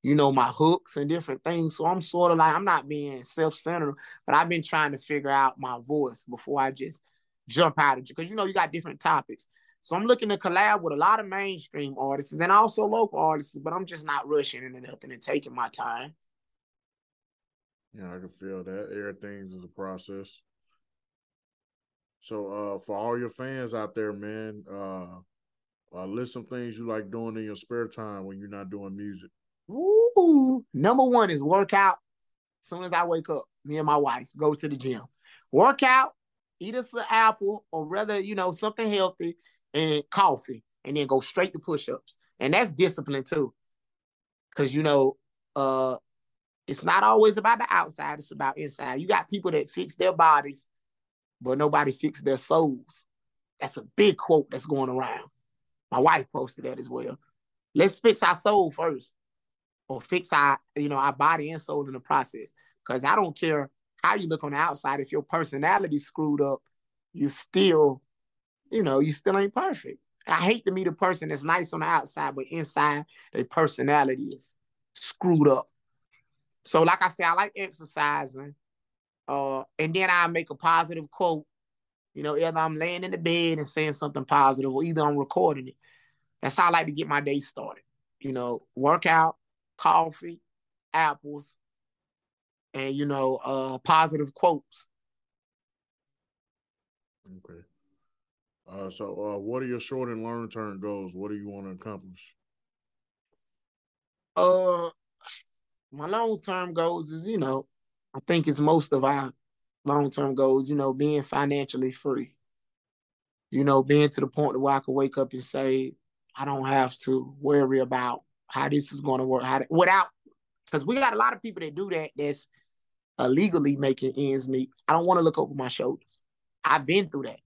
you know, my hooks and different things. So I'm sort of like, I'm not being self-centered, but I've been trying to figure out my voice before I just jump out of it. Because you know, you got different topics. So I'm looking to collab with a lot of mainstream artists and also local artists, but I'm just not rushing into nothing and taking my time. Yeah, I can feel that. Everything's a process. So uh for all your fans out there, man, uh, uh list some things you like doing in your spare time when you're not doing music. Number one is workout. As soon as I wake up, me and my wife go to the gym, workout, eat us an apple, or rather, you know, something healthy and coffee, and then go straight to push-ups. And that's discipline too. Cause you know, uh, it's not always about the outside, it's about inside. You got people that fix their bodies, but nobody fix their souls. That's a big quote that's going around. My wife posted that as well. Let's fix our soul first, or fix our, you know, our body and soul in the process. Because I don't care how you look on the outside. If your personality screwed up, you still, you know, you still ain't perfect. I hate to meet a person that's nice on the outside, but inside their personality is screwed up. So, like I said, I like exercising. Uh, and then I make a positive quote. You know, either I'm laying in the bed and saying something positive, or either I'm recording it. That's how I like to get my day started. You know, workout, coffee, apples, and you know, uh, positive quotes. Okay. Uh, so, uh, what are your short and long term goals? What do you want to accomplish? Uh, my long term goals is, you know, I think it's most of our long term goals, you know, being financially free. You know, being to the point where I can wake up and say, I don't have to worry about how this is going to work, how to, without, because we got a lot of people that do that that's illegally making ends meet. I don't want to look over my shoulders. I've been through that.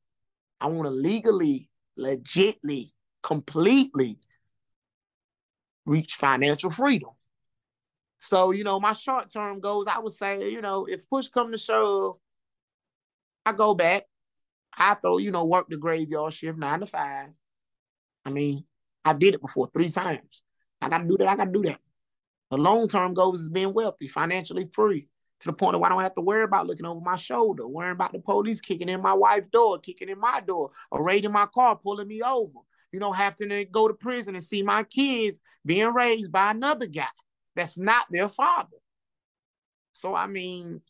I want to legally, legitly, completely reach financial freedom. So, you know, my short term goals, I would say, you know, if push come to shove, I go back. I throw, you know, work the graveyard shift nine to five. I mean, I did it before three times. I gotta do that. I gotta do that. The long term goals is being wealthy, financially free, to the point where I don't have to worry about looking over my shoulder, worrying about the police kicking in my wife's door, kicking in my door, or raiding my car, pulling me over. You know, having to go to prison and see my kids being raised by another guy that's not their father. So I mean,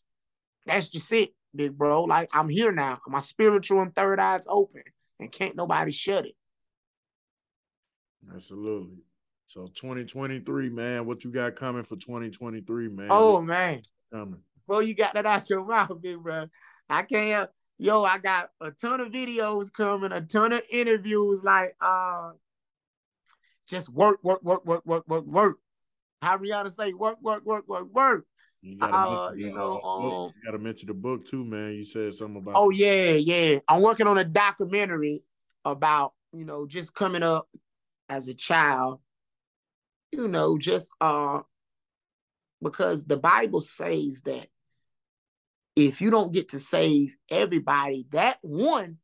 that's just it, big bro. Like I'm here now. My spiritual and third eye's open, and can't nobody shut it. Absolutely. So 2023, man, what you got coming for 2023, man? Oh man, coming. You got that out your mouth, big bro. I can't. Yo, I got a ton of videos coming, a ton of interviews. Like, uh, just work, work, work, work, work, work, work. How Rihanna say, work, work, work, work, work. You gotta, uh, you know, um, you gotta mention the book too, man. You said something about. Oh yeah, yeah. I'm working on a documentary about you know just coming up as a child. You know, just uh, because the Bible says that if you don't get to save everybody, that one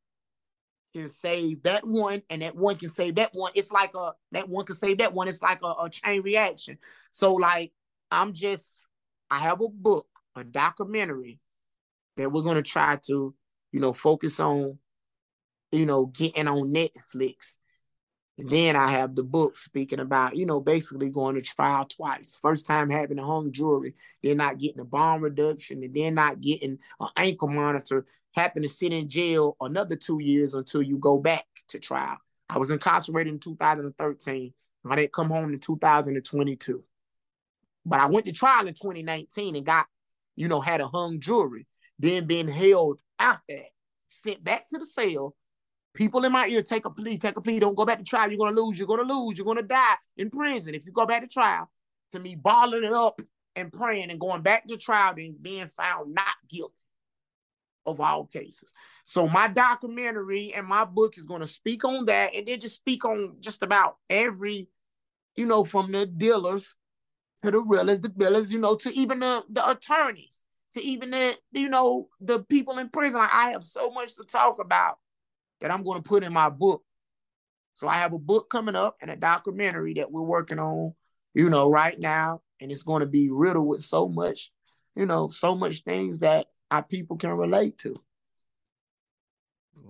can save that one, and that one can save that one. It's like a that one can save that one. It's like a, a chain reaction. So like I'm just I have a book, a documentary that we're gonna try to, you know, focus on, you know, getting on Netflix then I have the book speaking about, you know, basically going to trial twice. First time having a hung jury, then not getting a bond reduction, and then not getting an ankle monitor, having to sit in jail another two years until you go back to trial. I was incarcerated in 2013. I didn't come home in 2022. But I went to trial in 2019 and got, you know, had a hung jury, then being held after that, sent back to the cell people in my ear take a plea, take a plea, don't go back to trial. You're gonna lose, you're gonna lose, you're gonna die in prison if you go back to trial. To me, balling it up and praying and going back to trial and being found not guilty of all cases. So my documentary and my book is gonna speak on that and then just speak on just about every, you know, from the dealers to the realers, the billers, you know, to even the, the attorneys, to even the, you know, the people in prison. Like, I have so much to talk about that I'm going to put in my book. So I have a book coming up and a documentary that we're working on, you know, right now. And it's going to be riddled with so much, you know, so much things that our people can relate to.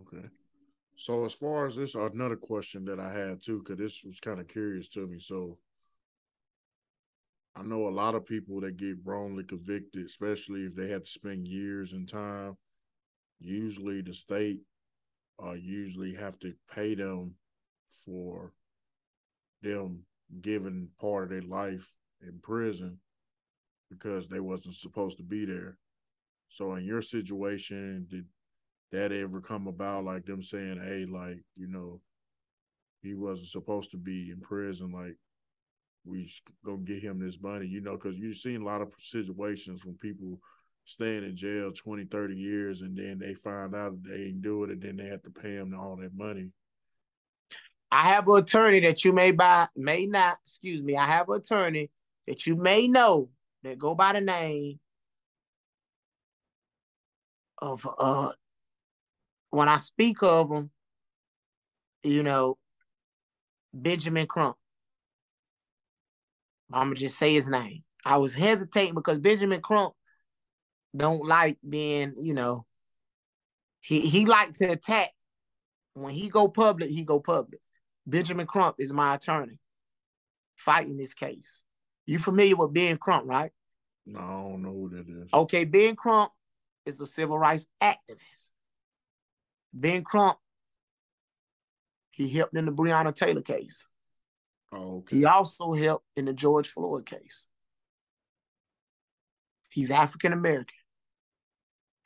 Okay. So as far as this, another question that I had too, because this was kind of curious to me. So I know a lot of people that get wrongly convicted, especially if they had to spend years in time. Usually the state uh, usually have to pay them for them giving part of their life in prison because they wasn't supposed to be there. So in your situation, did that ever come about like them saying, hey, like, you know, he wasn't supposed to be in prison, like we gonna get him this money, you know, because you've seen a lot of situations when people staying in jail 20, 30 years and then they find out they ain't do it and then they have to pay him all that money. I have an attorney that you may buy, may not, excuse me, I have an attorney that you may know that go by the name of uh when I speak of him, you know, Benjamin Crump. I'm gonna just say his name. I was hesitating because Benjamin Crump don't like being, you know, he he like to attack. When he go public, he go public. Benjamin Crump is my attorney fighting this case. You familiar with Ben Crump, right? No, I don't know who that is. Okay, Ben Crump is a civil rights activist. Ben Crump, he helped in the Breonna Taylor case. Oh, okay. He also helped in the George Floyd case. He's African American.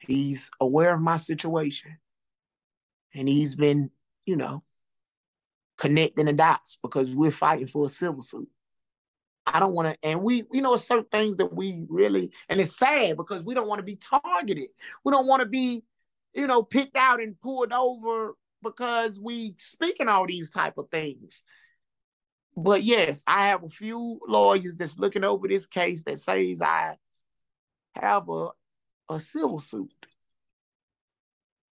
He's aware of my situation. And he's been, you know, connecting the dots because we're fighting for a civil suit. I don't want to, and we, you know, certain things that we really, and it's sad because we don't want to be targeted. We don't want to be, you know, picked out and pulled over because we speaking all these type of things. But yes, I have a few lawyers that's looking over this case that says I have a a civil suit.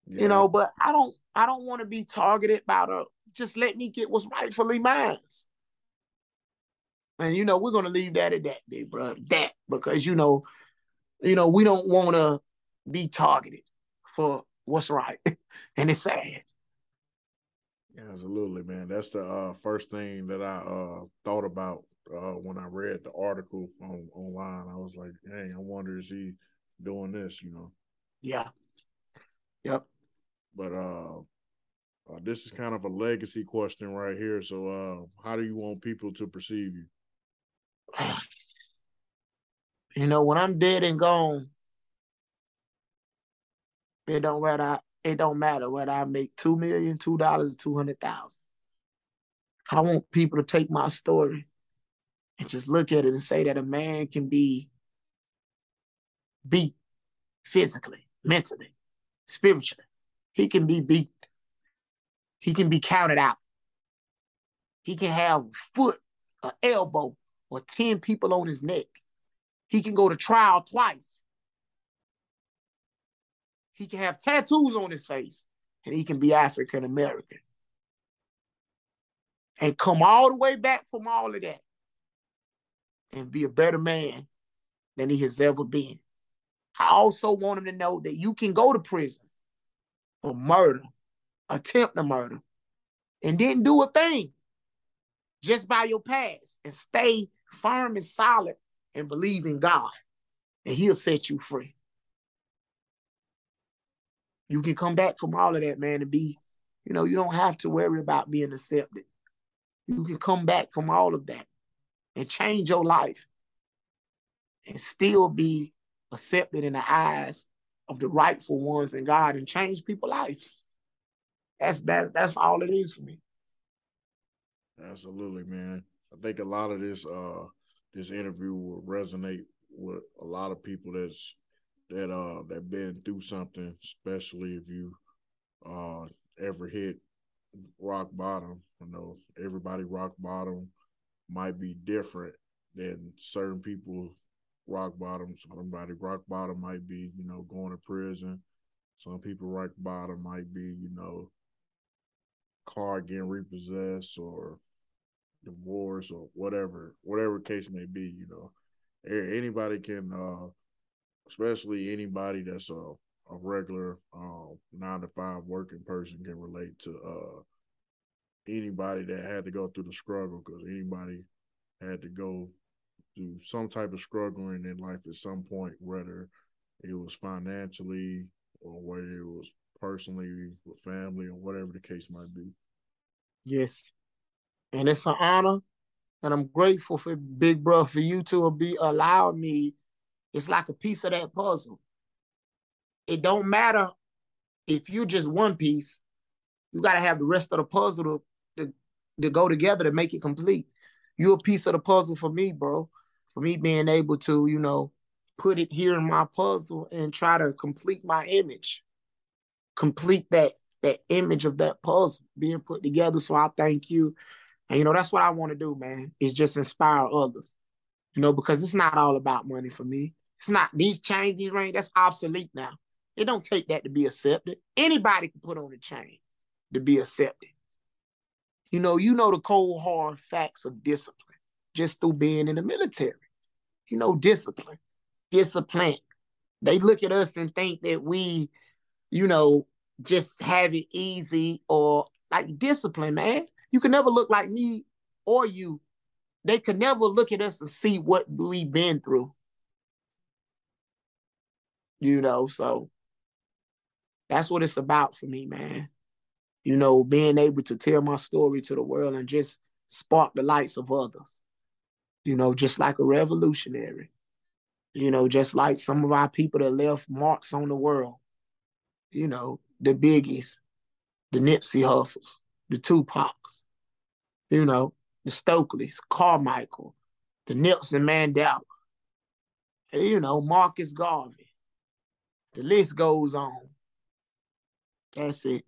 Yeah. You know, but I don't I don't want to be targeted by the just let me get what's rightfully mine. And you know, we're gonna leave that at that, big bro. That because you know, you know, we don't want to be targeted for what's right, (laughs) and it's sad. Yeah, absolutely, man. That's the uh, first thing that I uh, thought about uh, when I read the article on online. I was like, "Hey, I wonder is he doing this?" You know? Yeah. Yep. But uh, uh, this is kind of a legacy question right here. So, uh, how do you want people to perceive you? (sighs) You know, when I'm dead and gone, it don't matter. It don't matter whether I make two million, two dollars, two hundred thousand. I want people to take my story and just look at it and say that a man can be beat physically, mentally, spiritually. He can be beat. He can be counted out. He can have a foot, an elbow, or 10 people on his neck. He can go to trial twice. He can have tattoos on his face, and he can be African American. And come all the way back from all of that and be a better man than he has ever been. I also want him to know that you can go to prison for murder, attempt to murder, and didn't do a thing just by your past and stay firm and solid and believe in God, and He'll set you free. You can come back from all of that, man, and be, you know, you don't have to worry about being accepted. You can come back from all of that and change your life and still be accepted in the eyes of the rightful ones in God and change people's lives. That's that that's all it is for me. Absolutely, man. I think a lot of this uh this interview will resonate with a lot of people that's that uh that been through something, especially if you uh ever hit rock bottom. You know, everybody rock bottom might be different than certain people rock bottom. Somebody rock bottom might be, you know, going to prison. Some people rock bottom might be, you know, car getting repossessed or divorce or whatever, whatever case may be, you know, anybody can, uh, especially anybody that's a, a regular uh, nine to five working person can relate to uh, anybody that had to go through the struggle because anybody had to go through some type of struggle in life at some point, whether it was financially or whether it was personally with family or whatever the case might be. Yes. And it's an honor And I'm grateful for Big Bro for you to be allow me. It's like a piece of that puzzle. It don't matter if you're just one piece, you got to have the rest of the puzzle to, to, to go together to make it complete. You're a piece of the puzzle for me, bro. For me being able to, you know, put it here in my puzzle and try to complete my image, complete that that image of that puzzle being put together. So I thank you. And you know, that's what I want to do, man, is just inspire others. You know, because it's not all about money for me. It's not these chains, these rings, that's obsolete now. It don't take that to be accepted. Anybody can put on a chain to be accepted. You know, you know the cold hard facts of discipline just through being in the military. You know, discipline, discipline. They look at us and think that we, you know, just have it easy or like discipline, man. You can never look like me or you. They could never look at us and see what we've been through. You know, so that's what it's about for me, man. You know, being able to tell my story to the world and just spark the lights of others. You know, just like a revolutionary. You know, just like some of our people that left marks on the world. You know, the Biggies, the Nipsey Hussles, the Tupacs, you know, the Stokeleys, Carmichael, the Nelson Mandela, you know, Marcus Garvey. The list goes on. That's it.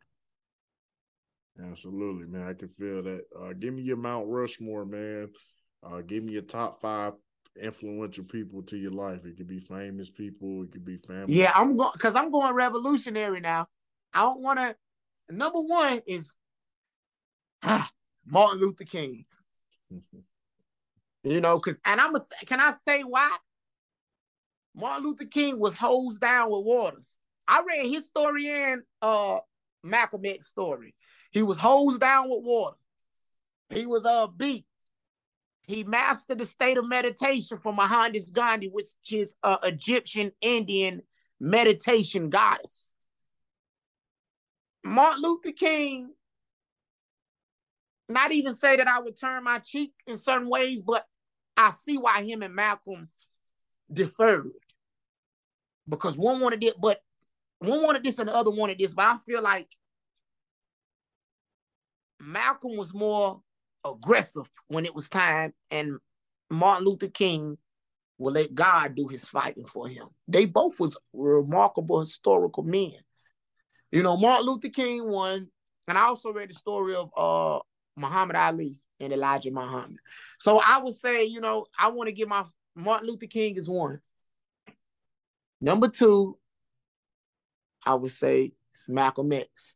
Absolutely, man. I can feel that. Uh, give me your Mount Rushmore, man. Uh, give me your top five influential people to your life. It could be famous people. It could be family. Yeah, I'm going because I'm going revolutionary now. I don't want to. Number one is ah, Martin Luther King. (laughs) you know, because and I'm a, can I say why? Martin Luther King was hosed down with waters. I read his story and uh Malcolm X story. He was hosed down with water. He was uh beat. He mastered the state of meditation from Mohandas Gandhi, which is a Egyptian Indian meditation goddess. Martin Luther King, not even say that I would turn my cheek in certain ways, but I see why him and Malcolm deferred. Because one wanted it, but one wanted this and the other wanted this. But I feel like Malcolm was more aggressive when it was time, and Martin Luther King will let God do his fighting for him. They both was remarkable historical men. You know, Martin Luther King won, and I also read the story of uh Muhammad Ali and Elijah Muhammad. So I would say, you know, I want to give my Martin Luther King is one. Number two, I would say it's Malcolm X.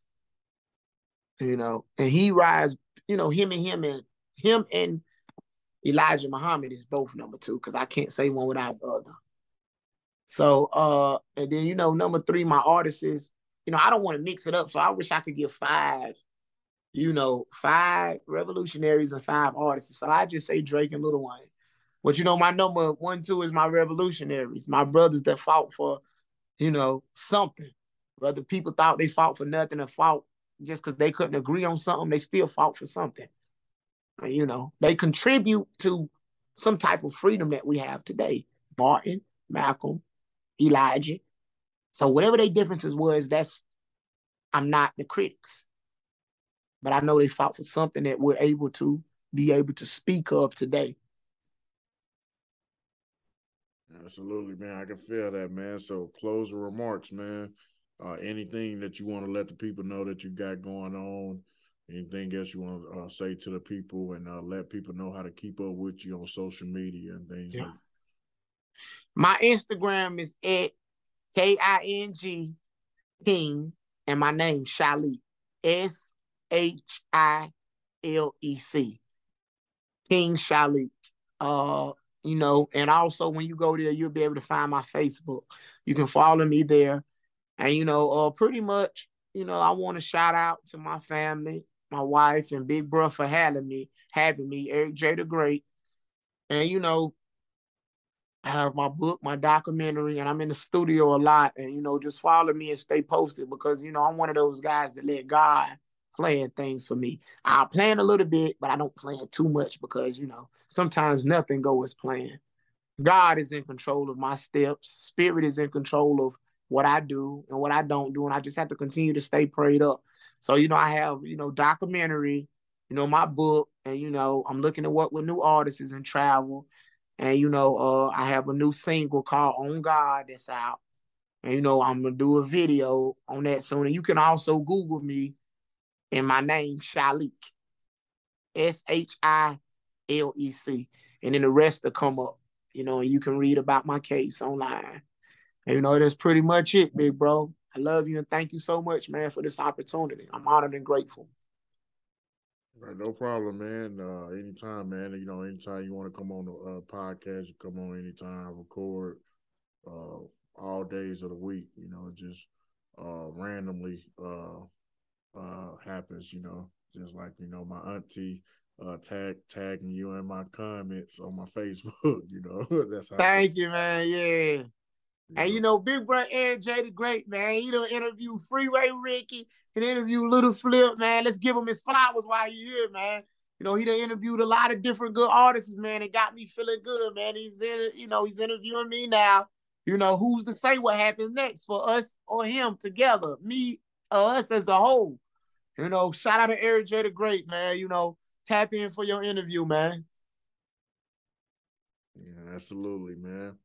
You know, and he rise, you know, him and him and him and Elijah Muhammad is both number two because I can't say one without the other. So uh and then you know, number three, my artist is you know, I don't want to mix it up. So I wish I could give five, you know, five revolutionaries and five artists. So I just say Drake and Lil Wayne. But you know, my number one, two is my revolutionaries, my brothers that fought for, you know, something. Whether people thought they fought for nothing or fought just because they couldn't agree on something, they still fought for something. You know, they contribute to some type of freedom that we have today. Martin, Malcolm, Elijah, so whatever their differences was, that's I'm not the critics. But I know they fought for something that we're able to be able to speak of today. Absolutely, man. I can feel that, man. So closing remarks, man. Uh, anything that you want to let the people know that you got going on, anything else you want to uh, say to the people and uh, let people know how to keep up with you on social media and things yeah. like My Instagram is at K I N G King and my name Shilec. S H I L E C. King Shilec. Uh, you know, and also when you go there, you'll be able to find my Facebook. You can follow me there. And you know, uh pretty much, you know, I want to shout out to my family, my wife and big bro for having me, having me, Eric J the Great. And you know, I have my book, my documentary, and I'm in the studio a lot. And you know, just follow me and stay posted because you know I'm one of those guys that let God plan things for me. I plan a little bit, but I don't plan too much because you know sometimes nothing goes as planned. God is in control of my steps. Spirit is in control of what I do and what I don't do, and I just have to continue to stay prayed up. So you know, I have you know documentary, you know my book, and you know I'm looking to work with new artists and travel, and you know uh, I have a new single called "On God" that's out, and you know I'm gonna do a video on that soon. And you can also Google me and my name Shilec, S H I L E C, and then the rest will come up. You know, and you can read about my case online. And you know, that's pretty much it, big bro. I love you and thank you so much, man, for this opportunity. I'm honored and grateful. Right, no problem, man. Uh, anytime, man. You know, anytime you want to come on the uh, podcast, you come on anytime. Record uh, all days of the week. You know, just uh, randomly uh, uh, happens. You know, just like you know, my auntie uh, tag tagging you in my comments on my (laughs) Facebook. You know, (laughs) that's how. Thank you, man. Yeah. And you mm-hmm. know, Big Brother Eric J the Great, man. He don't interview Freeway Ricky and interview Lil Flip, man. Let's give him his flowers while he's here, man. You know, he done interviewed a lot of different good artists, man. It got me feeling good, man. He's in, you know, he's interviewing me now. You know, who's to say what happens next for us or him together, me or us as a whole. You know, shout out to Eric J the Great, man. You know, tap in for your interview, man. Yeah, absolutely, man.